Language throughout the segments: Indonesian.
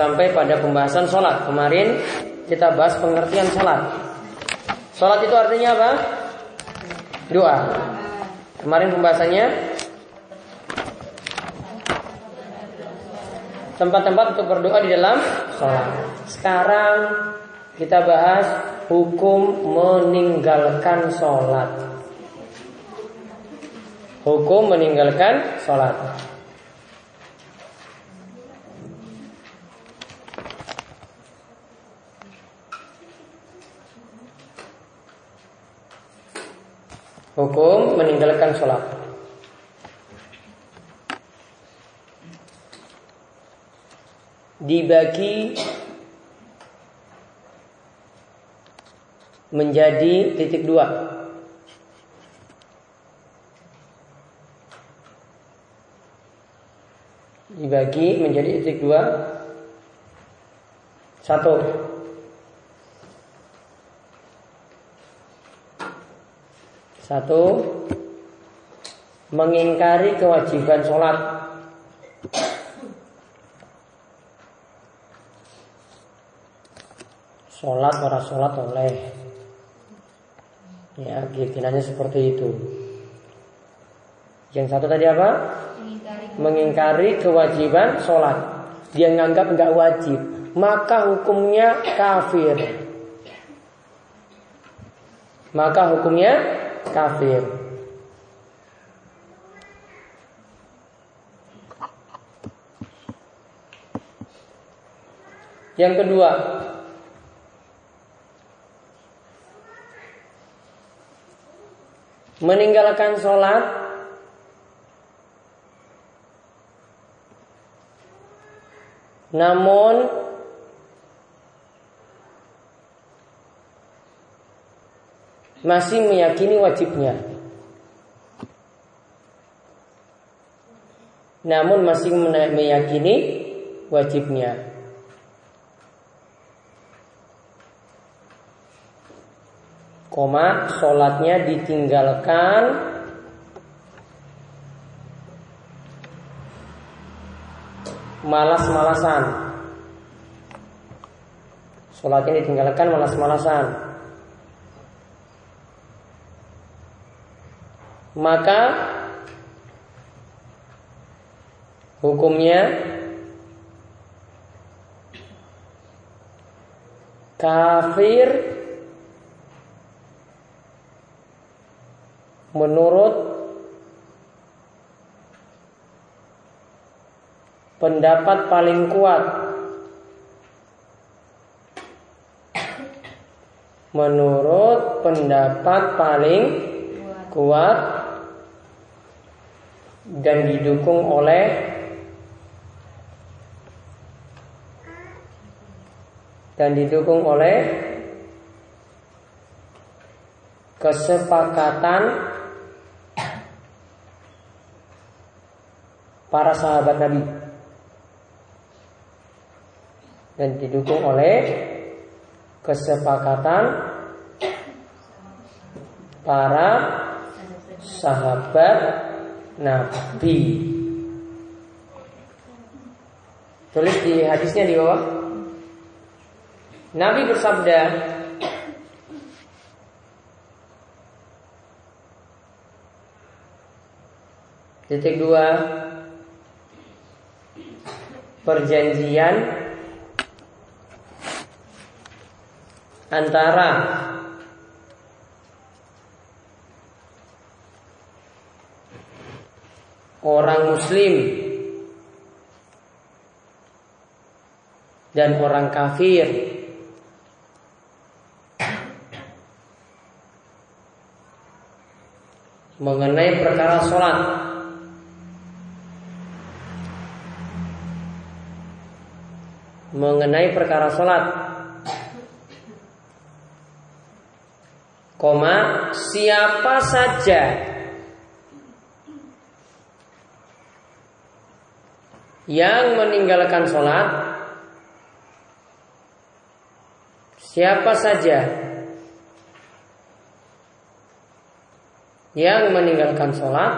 Sampai pada pembahasan sholat kemarin kita bahas pengertian sholat. Sholat itu artinya apa? Doa. Kemarin pembahasannya tempat-tempat untuk berdoa di dalam sholat. Sekarang kita bahas hukum meninggalkan sholat. Hukum meninggalkan sholat. Hukum meninggalkan sholat. Dibagi menjadi titik dua. Dibagi menjadi titik dua. Satu. Satu. Mengingkari kewajiban sholat. Sholat para sholat oleh Ya, keyakinannya seperti itu. Yang satu tadi apa? Mengingkari, kewajiban sholat. Dia nganggap nggak wajib, maka hukumnya kafir. Maka hukumnya kafir. Yang kedua, meninggalkan sholat namun masih meyakini wajibnya. Namun masih meyakini wajibnya. Koma sholatnya ditinggalkan. Malas-malasan. Sholatnya ditinggalkan malas-malasan maka hukumnya kafir menurut pendapat paling kuat. Menurut pendapat paling kuat dan didukung oleh dan didukung oleh kesepakatan para sahabat Nabi dan didukung oleh kesepakatan para sahabat Nabi. Tulis di hadisnya di bawah. Nabi bersabda, Titik dua perjanjian antara orang muslim dan orang kafir mengenai perkara sholat mengenai perkara sholat. Koma siapa saja yang meninggalkan sholat Siapa saja yang meninggalkan sholat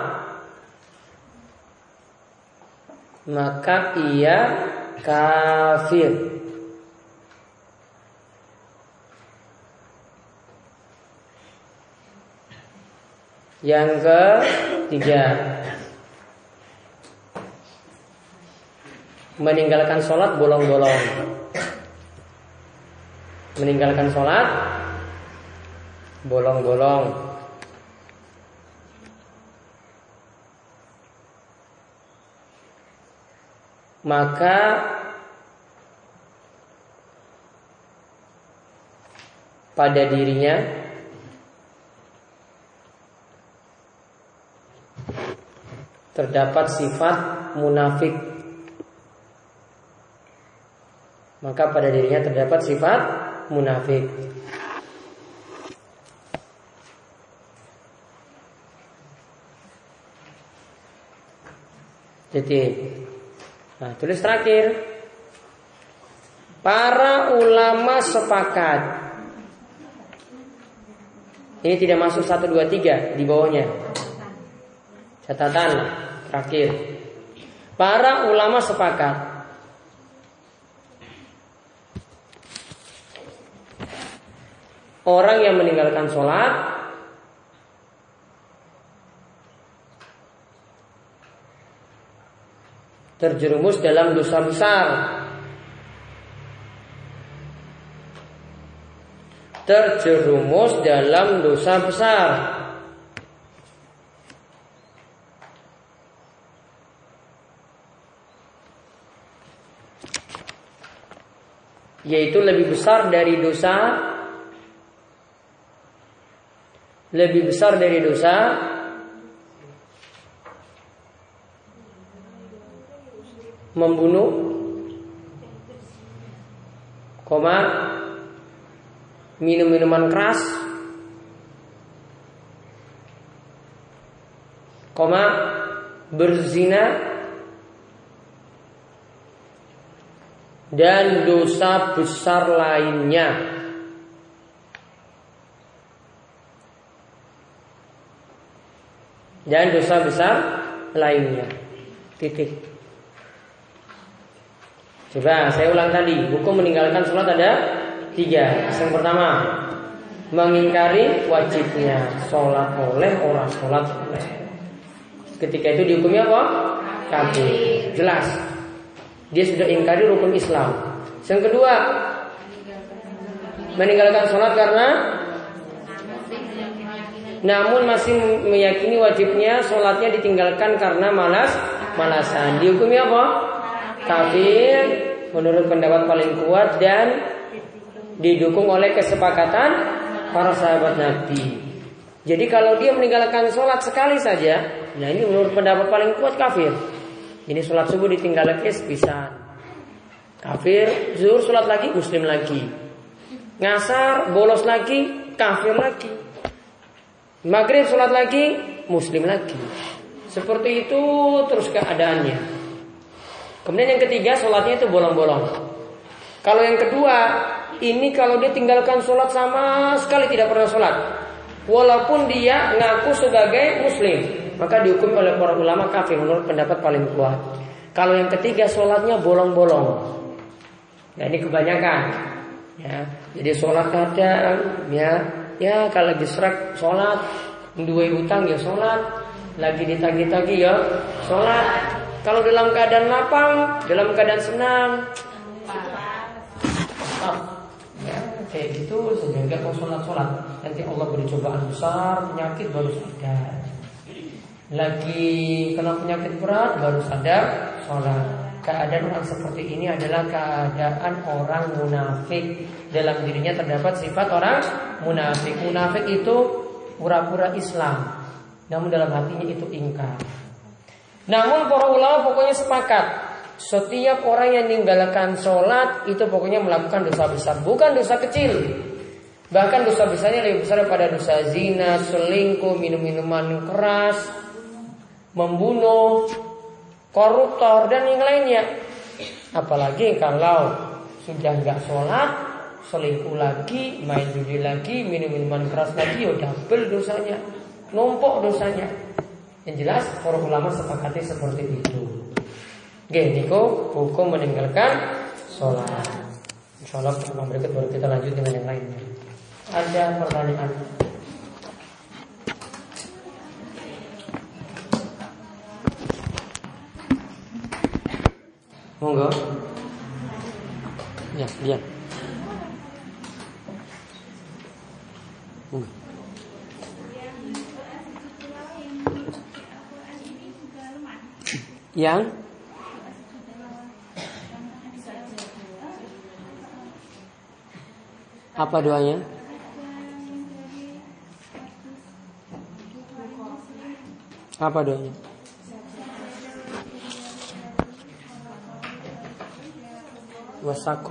maka ia kafir. Yang ketiga meninggalkan sholat bolong-bolong. Meninggalkan sholat bolong-bolong. maka pada dirinya terdapat sifat munafik maka pada dirinya terdapat sifat munafik jadi Nah, tulis terakhir. Para ulama sepakat. Ini tidak masuk 1 2 3 di bawahnya. Catatan terakhir. Para ulama sepakat Orang yang meninggalkan sholat terjerumus dalam dosa besar. Terjerumus dalam dosa besar. Yaitu lebih besar dari dosa lebih besar dari dosa. Membunuh. Koma. Minum minuman keras. Koma. Berzina. Dan dosa besar lainnya dan dosa besar lainnya titik Coba saya ulang tadi, hukum meninggalkan sholat ada tiga. Yang pertama, mengingkari wajibnya sholat oleh orang sholat oleh. Ketika itu dihukumi apa? Kafir. Jelas. Dia sudah ingkari rukun Islam. Yang kedua, meninggalkan sholat karena namun masih meyakini wajibnya sholatnya ditinggalkan karena malas malasan. Dihukumi apa? kafir menurut pendapat paling kuat dan didukung oleh kesepakatan para sahabat Nabi. Jadi kalau dia meninggalkan sholat sekali saja, nah ini menurut pendapat paling kuat kafir. Ini sholat subuh ditinggalkan bisa kafir, zuhur sholat lagi, muslim lagi. Ngasar, bolos lagi, kafir lagi. Maghrib sholat lagi, muslim lagi. Seperti itu terus keadaannya. Kemudian yang ketiga sholatnya itu bolong-bolong. Kalau yang kedua, ini kalau dia tinggalkan sholat sama sekali tidak pernah sholat. Walaupun dia ngaku sebagai muslim. Maka dihukum oleh para ulama kafir menurut pendapat paling kuat. Kalau yang ketiga sholatnya bolong-bolong. Ya ini kebanyakan. Ya, jadi sholat kadang ya ya kalau lagi serak sholat. Dua utang ya sholat. Lagi ditagi-tagi ya sholat. Kalau dalam keadaan lapang, dalam keadaan senang, ya, kayak gitu sehingga kau sholat sholat nanti Allah beri cobaan besar penyakit baru sadar. Lagi kena penyakit berat baru sadar sholat. Keadaan orang seperti ini adalah keadaan orang munafik dalam dirinya terdapat sifat orang munafik munafik itu pura-pura Islam namun dalam hatinya itu ingkar namun para ulama pokoknya sepakat setiap orang yang meninggalkan sholat itu pokoknya melakukan dosa besar, bukan dosa kecil. Bahkan dosa besarnya lebih besar daripada dosa zina, selingkuh, minum-minuman keras, membunuh, koruptor dan yang lainnya. Apalagi kalau sudah nggak sholat, selingkuh lagi, main judi lagi, minum minuman keras lagi, ya double dosanya, numpuk dosanya. Yang jelas para ulama sepakati seperti itu. Oke, Niko hukum meninggalkan sholat. Insya Allah pertemuan berikut baru kita lanjut dengan yang lainnya. Ada pertanyaan? Monggo. Ya, dia. Yang apa doanya? Apa doanya? Wasak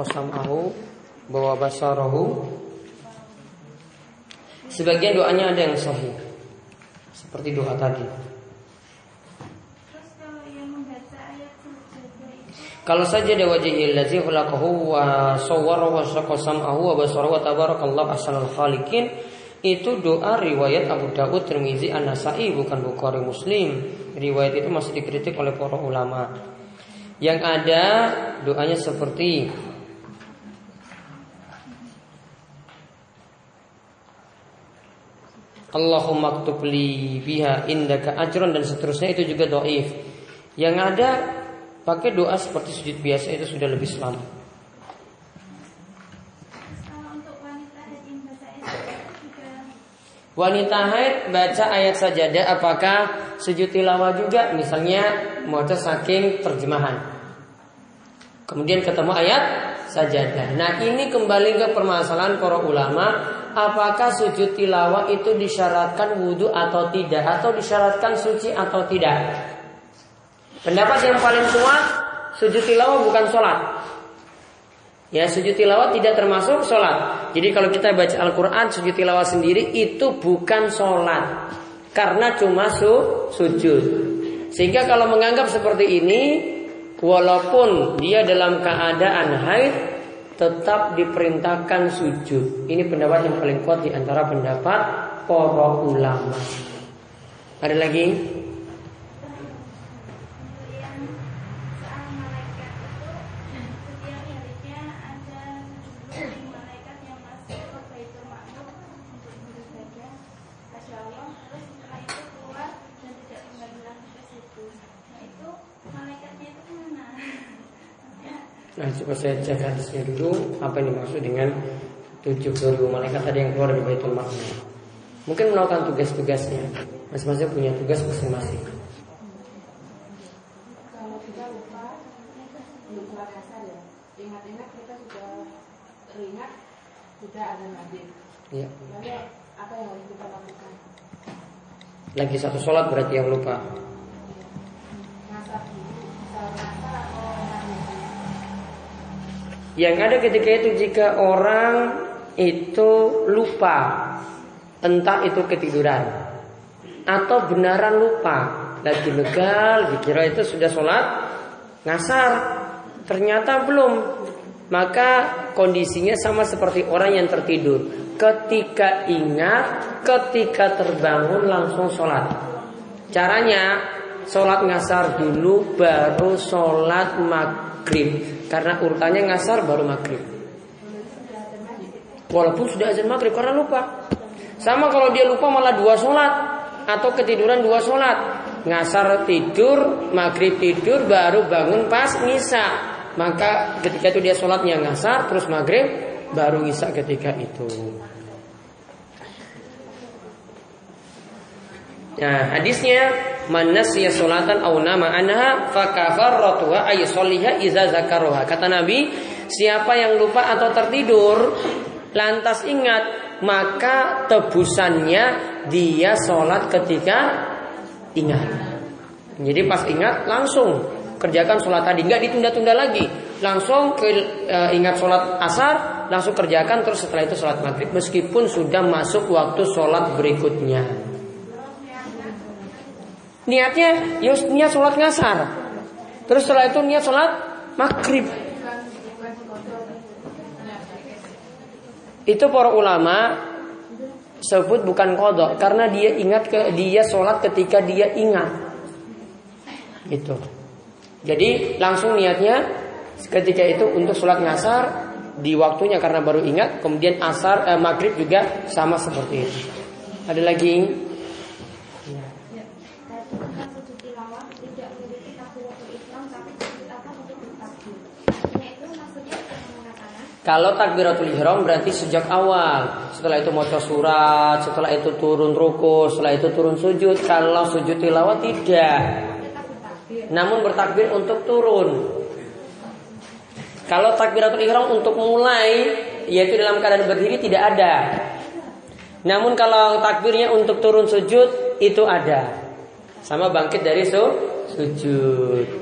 bawa basarahu Sebagian doanya ada yang sahih Seperti doa tadi Kalau saja ada wajhil ladzi khalaqahu wa sawwara wa sam'ahu wa basarahu wa tabarakallahu ahsanul khaliqin itu doa riwayat Abu Dawud, Tirmizi, An-Nasai bukan Bukhari Muslim. Riwayat itu masih dikritik oleh para ulama. Yang ada doanya seperti Allahumma ktub li biha indaka ajron dan seterusnya itu juga doif. Yang ada pakai doa seperti sujud biasa itu sudah lebih selamat. Wanita haid baca ayat sajadah apakah sujud tilawah juga misalnya mau saking terjemahan. Kemudian ketemu ayat sajadah. Nah ini kembali ke permasalahan para ulama apakah sujud tilawah itu disyaratkan wudhu atau tidak atau disyaratkan suci atau tidak. Pendapat yang paling kuat sujud tilawah bukan sholat. Ya sujud tilawah tidak termasuk sholat. Jadi kalau kita baca Al-Quran sujud tilawah sendiri itu bukan sholat. Karena cuma su sujud. Sehingga kalau menganggap seperti ini, walaupun dia dalam keadaan haid, tetap diperintahkan sujud. Ini pendapat yang paling kuat di antara pendapat para ulama. Ada lagi? Nah coba saya cek hadisnya dulu Apa yang dimaksud dengan 70 malaikat tadi yang keluar dari Baitul Maqdis. Mungkin melakukan tugas-tugasnya. Masing-masing punya tugas masing-masing. Ya. Ingat-ingat kita sudah teringat Sudah ada nabi. Ya. Lalu apa yang harus kita lakukan? Lagi satu sholat berarti yang lupa Yang ada ketika itu jika orang itu lupa Entah itu ketiduran Atau benaran lupa Lagi legal dikira itu sudah sholat Ngasar Ternyata belum. Maka kondisinya sama seperti orang yang tertidur. Ketika ingat Ketika terbangun langsung sholat. Caranya Sholat ngasar dulu Baru sholat maghrib Karena urutannya ngasar baru maghrib. Walaupun sudah azan maghrib karena lupa. Sama kalau dia lupa malah dua sholat Atau ketiduran dua sholat. Ngasar tidur, maghrib tidur Baru bangun pas ngisa. Maka ketika itu dia sholatnya ngasar Terus maghrib baru ngisa ketika itu Nah, hadisnya man nasiya salatan aw nama anha fa kafarratuha ay sholliha idza zakaroha. Kata Nabi, siapa yang lupa atau tertidur lantas ingat, maka tebusannya dia sholat ketika ingat. Jadi pas ingat langsung kerjakan sholat tadi, nggak ditunda-tunda lagi, langsung ke, e, ingat sholat asar, langsung kerjakan terus setelah itu sholat maghrib, meskipun sudah masuk waktu sholat berikutnya. Niatnya, ya niat sholat ngasar, terus setelah itu niat sholat maghrib. Itu para ulama sebut bukan kodok karena dia ingat ke dia sholat ketika dia ingat. Gitu. Jadi langsung niatnya ketika itu untuk sholat ngasar di waktunya karena baru ingat kemudian asar eh, maghrib juga sama seperti itu. Ada lagi Kalau takbiratul ihram berarti sejak awal. Setelah itu mau surat, setelah itu turun ruku, setelah itu turun sujud. Kalau sujud tilawat tidak. Namun bertakbir untuk turun. Kalau takbiratul ihram untuk mulai, yaitu dalam keadaan berdiri tidak ada. Namun kalau takbirnya untuk turun sujud itu ada. Sama bangkit dari su sujud.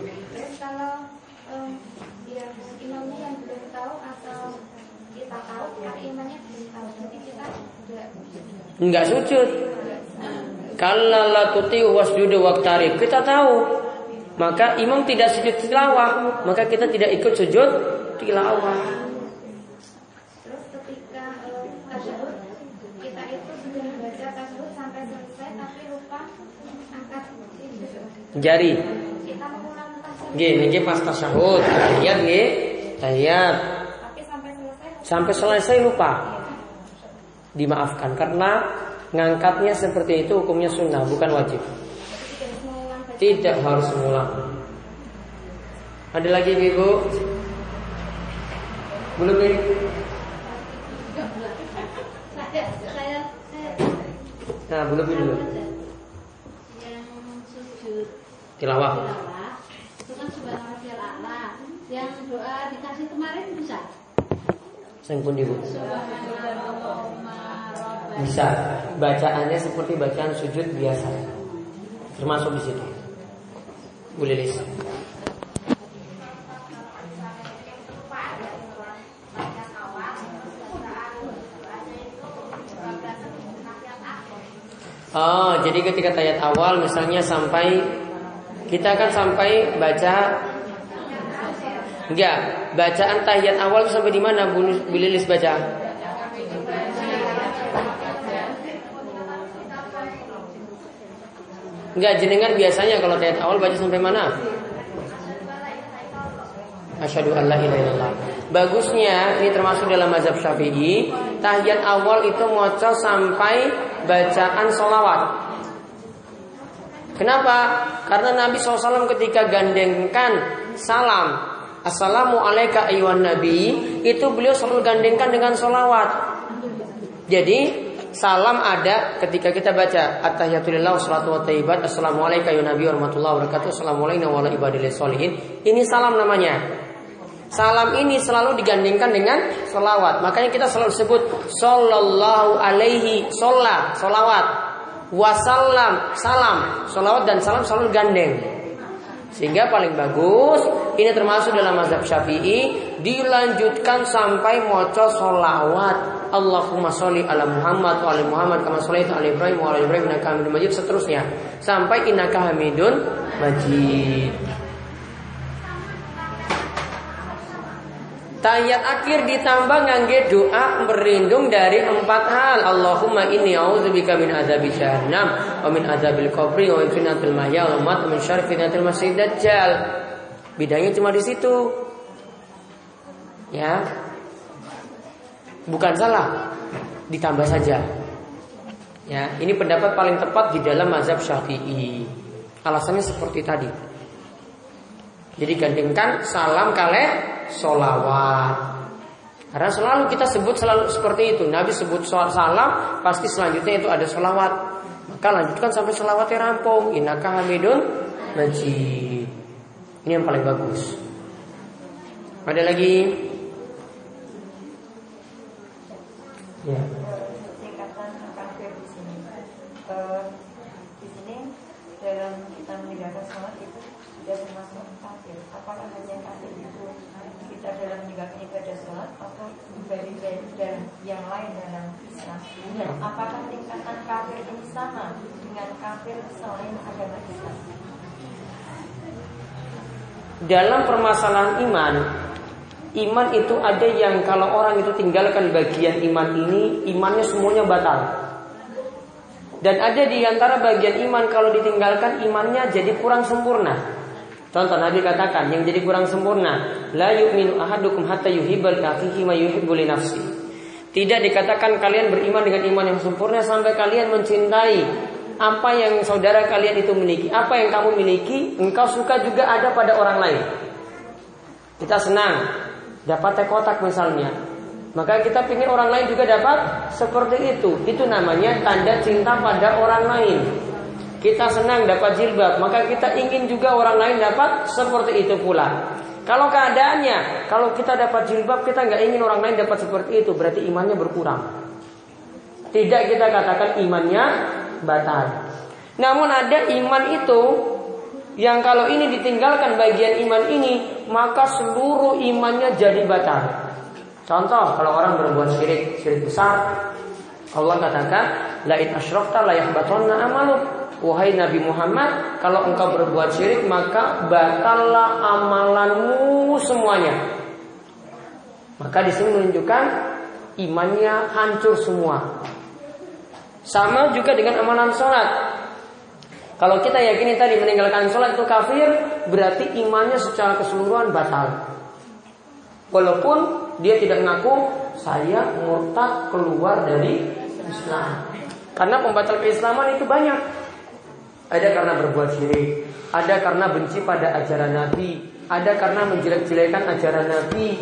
Enggak sujud. Kalau la tuti wasjudu waktarib. Kita tahu. Maka imam tidak sujud tilawah, maka kita tidak ikut sujud tilawah. Terus ketika kita itu sudah baca tasawuf sampai selesai tapi lupa angkat jari. Kita mengulang Gini, gini pas tasyahud, tahiyat nggih, tahiyat. Tapi sampai selesai sampai selesai lupa dimaafkan karena ngangkatnya seperti itu hukumnya sunnah bukan wajib. Tidak harus mengulang. Ada lagi ibu? Belum ini? Nah, belum dulu. Yang sujud tilawah. Itu kan Yang doa dikasih kemarin bisa. Sing pun ibu. Bisa. Bacaannya seperti bacaan sujud biasa. Termasuk di situ. Bu Lilis. Oh, jadi ketika tayat awal misalnya sampai kita akan sampai baca enggak, bacaan tahiyat awal sampai di mana Bu Lilis baca? Enggak jenengan biasanya kalau tahiyat awal baca sampai mana? Asyhadu an la ilaha. Bagusnya ini termasuk dalam mazhab Syafi'i, tahiyat awal itu ngoco sampai bacaan solawat. Kenapa? Karena Nabi SAW ketika gandengkan salam Assalamu alaika ayuhan nabi. Itu beliau selalu gandengkan dengan solawat Jadi salam ada ketika kita baca. At-tahiyatulillah wassalatu wattayyibat assalamualaikum ya nabi warahmatullahi wabarakatuh. Assalamualaikum wa ibadillah solihin ini salam namanya. Salam ini selalu digandingkan dengan solawat makanya kita selalu sebut sallallahu alaihi sholat solawat wasallam salam. Solawat dan salam selalu gandeng sehingga paling bagus ini termasuk dalam mazhab Syafi'i dilanjutkan sampai moco solawat Allahumma sholli ala Muhammad wa ala Muhammad kama sholaita ala Ibrahim wa ala Ibrahim innaka Hamidum Majid seterusnya sampai innaka Hamidun Majid. Tayat akhir ditambah ngangge doa berlindung dari empat hal. Allahumma inni a'udzubika min azabi jahannam wa min azabil qabri wa min fitnatil mahya wal mamat min syarri fitnatil masih dajjal. Bidangnya cuma di situ. Ya, bukan salah, ditambah saja. Ya, ini pendapat paling tepat di dalam mazhab Syafi'i. Alasannya seperti tadi. Jadi gandengkan salam kale solawat. Karena selalu kita sebut selalu seperti itu. Nabi sebut salam, pasti selanjutnya itu ada solawat. Maka lanjutkan sampai solawatnya rampung. Inaka hamidun majid. Ini yang paling bagus. Ada lagi? Ya. Tingkatan kafir di sini. Uh, di sini dalam kita meninggalkan sholat itu sudah termasuk ibadah sholat atau ibadah yang lain dalam Islam. Dan apakah tingkatan kafir ini sama dengan kafir selain agama Islam? Dalam permasalahan iman, iman itu ada yang kalau orang itu tinggalkan bagian iman ini, imannya semuanya batal. Dan ada di antara bagian iman kalau ditinggalkan imannya jadi kurang sempurna. Contoh Nabi katakan yang jadi kurang sempurna, la yu'minu ahadukum hatta yuhibbal akhihi ma nafsi. Tidak dikatakan kalian beriman dengan iman yang sempurna sampai kalian mencintai apa yang saudara kalian itu miliki, apa yang kamu miliki, engkau suka juga ada pada orang lain. Kita senang dapat teh misalnya, maka kita ingin orang lain juga dapat seperti itu. Itu namanya tanda cinta pada orang lain. Kita senang dapat jilbab, maka kita ingin juga orang lain dapat seperti itu pula. Kalau keadaannya, kalau kita dapat jilbab, kita nggak ingin orang lain dapat seperti itu, berarti imannya berkurang. Tidak kita katakan imannya batal. Namun ada iman itu yang kalau ini ditinggalkan bagian iman ini, maka seluruh imannya jadi batal. Contoh, kalau orang berbuat syirik, syirik besar, Allah katakan, la in asyrakta la yahbatanna amaluk. Wahai Nabi Muhammad, kalau engkau berbuat syirik maka batallah amalanmu semuanya. Maka di sini menunjukkan imannya hancur semua. Sama juga dengan amalan sholat. Kalau kita yakini tadi meninggalkan sholat itu kafir, berarti imannya secara keseluruhan batal. Walaupun dia tidak mengaku saya murtad keluar dari Islam. Karena pembatal keislaman itu banyak. Ada karena berbuat syirik, ada karena benci pada ajaran Nabi, ada karena menjelek-jelekan ajaran Nabi,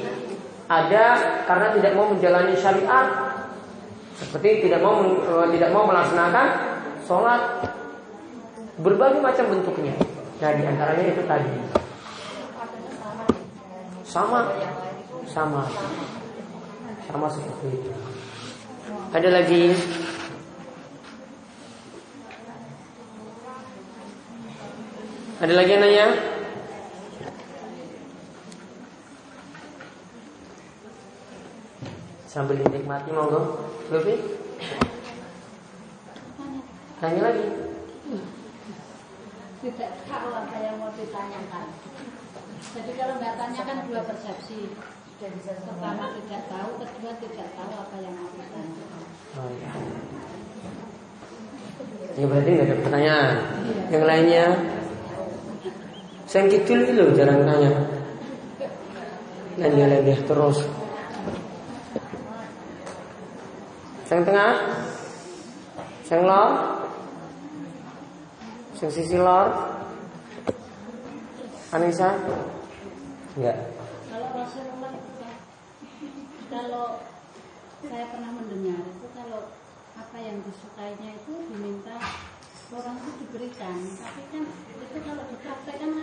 ada karena tidak mau menjalani syariat, seperti tidak mau eh, tidak mau melaksanakan sholat, berbagai macam bentuknya. Nah di antaranya itu tadi. Sama, sama, sama seperti itu. Ada lagi Ada lagi yang nanya? Sambil dinikmati monggo. Lebih? Tanya lagi. Tidak tahu apa yang mau ditanyakan. Jadi kalau nggak tanya kan dua persepsi. Pertama tidak tahu, kedua tidak tahu apa yang mau ditanyakan. Oh, ya. Ya berarti nggak ada pertanyaan. Iya. Yang lainnya Kidul itu jarang tanya. Nanya lagi terus. Sang tengah, sang lor, sang sisi lor, Anissa, enggak. Kalau Rasulullah kalau saya pernah mendengar itu kalau apa yang disukainya itu diminta orang itu diberikan, tapi kan itu kalau dipraktekkan kan.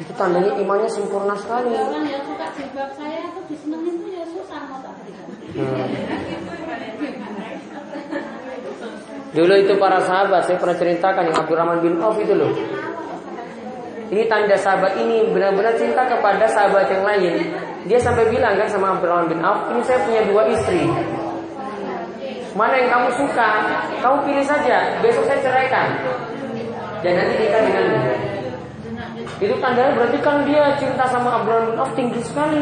Itu tandanya imannya sempurna sekali. Orang yang suka jilbab saya itu disenengin itu ya susah mau tak berikan. Hmm. Dulu itu para sahabat saya pernah ceritakan yang Abdurrahman bin Auf itu loh. Ini tanda sahabat ini benar-benar cinta kepada sahabat yang lain. Dia sampai bilang kan sama Abdurrahman bin Auf, ini saya punya dua istri. Mana yang kamu suka, kamu pilih saja. Besok saya ceraikan. Dan nanti nikah dengan dia. Itu tandanya berarti kan dia cinta sama Abraham bin Auf tinggi sekali.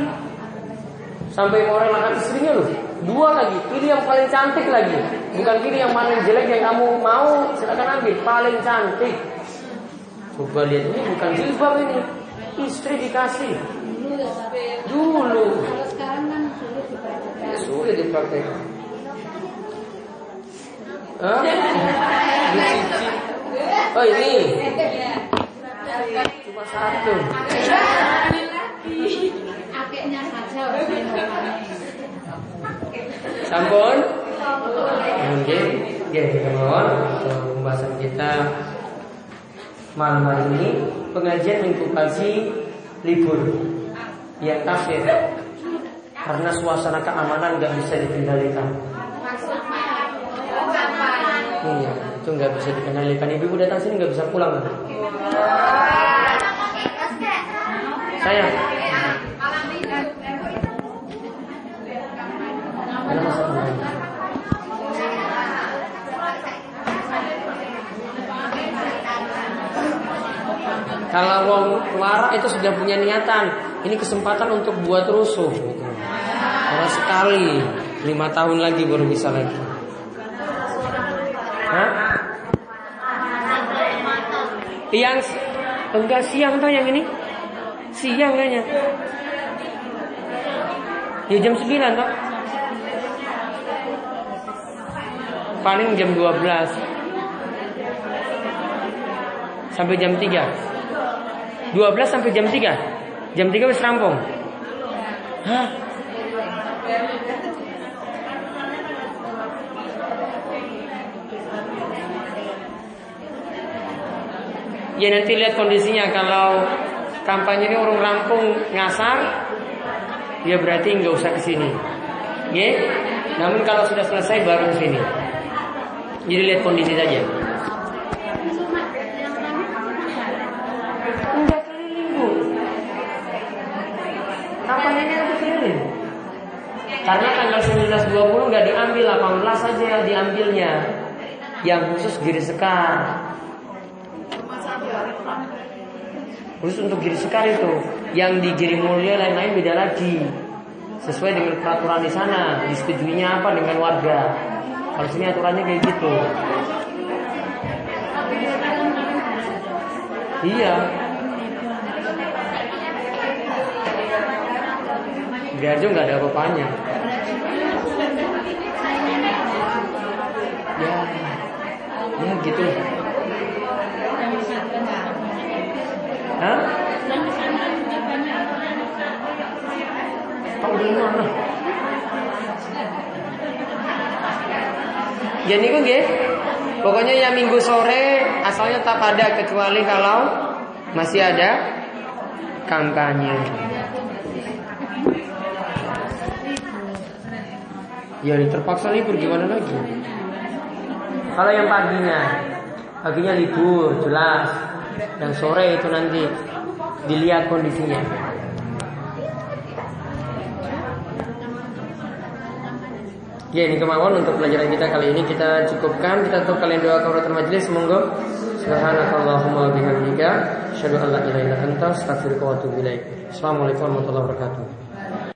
Sampai mau relakan istrinya loh. Dua lagi, pilih yang paling cantik lagi. Bukan pilih yang paling jelek yang kamu mau, silakan ambil. Paling cantik. Coba lihat ini bukan jilbab ini. Istri dikasih. Dulu. Kalau sekarang kan sulit. Sulit dipraktekkan. Oh ini Cuma satu Akeknya saja Sampun. Mungkin Ya kita mohon Pembahasan kita Malam hari ini Pengajian pagi Libur. Yang kafir Karena suasana keamanan nggak bisa dikendalikan. Iya, itu nggak bisa dikendalikan ibu, ibu datang sini nggak bisa pulang kan? saya kalau Wong warak itu sudah punya niatan ini kesempatan untuk buat rusuh gitu. Sekali lima tahun lagi baru bisa lagi Hah? Yang enggak siang tuh yang ini? Siang kayaknya. Ya jam 9 toh. Paling jam 12 Sampai jam 3 12 sampai jam 3 Jam 3 wis rampung Hah? Ya nanti lihat kondisinya kalau kampanye ini orang rampung ngasar, ya berarti nggak usah ke sini. Ya, namun kalau sudah selesai baru ke sini. Jadi lihat kondisi saja. Karena tanggal 19 20 nggak diambil 18 saja diambilnya. Yang khusus giri sekar. Khusus untuk giri sekar itu. Yang di giri mulia lain-lain beda lagi. Sesuai dengan peraturan di sana. Disetujuinya apa dengan warga? Kalau sini aturannya kayak gitu. Iya. Biar juga nggak ada apa-apanya. Ya Ya gitu Hah? Jadi kok nggih. Pokoknya yang minggu sore asalnya tak ada kecuali kalau masih ada kampanye. Ya terpaksa libur gimana lagi? Kalau yang paginya, paginya libur jelas. Dan sore itu nanti dilihat kondisinya. Ya ini kemauan untuk pelajaran kita kali ini kita cukupkan kita tutup kalian doa kauratul majelis semoga subhanakallahumma bihamdika asyhadu an la ilaha illa anta astaghfiruka wa atubu ilaik. Assalamualaikum warahmatullahi wabarakatuh.